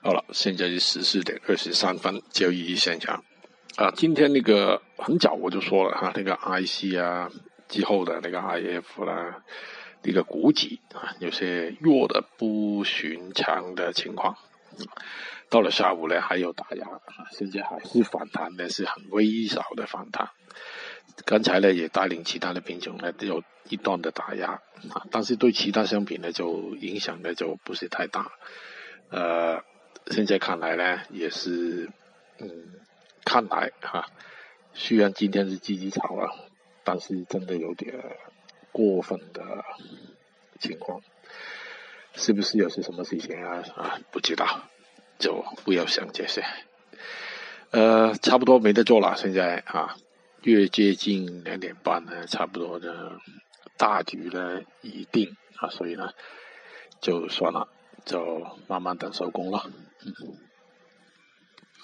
好了，现在是十四点二十三分，交易现场啊。今天那个很早我就说了哈，那个 IC 啊之后的那个 IF 啦，那个股指啊有些弱的不寻常的情况。到了下午呢，还有打压啊，现在还是反弹的，是很微小的反弹。刚才呢也带领其他的品种呢都有一段的打压啊，但是对其他商品呢就影响呢就不是太大，呃。现在看来呢，也是，嗯，看来哈，虽然今天是积极炒了，但是真的有点过分的情况，是不是有些什么事情啊？啊，不知道，就不要想这些。呃，差不多没得做了，现在啊，越接近两点半呢，差不多的大局呢已定啊，所以呢，就算了。就慢慢等收工了。嗯。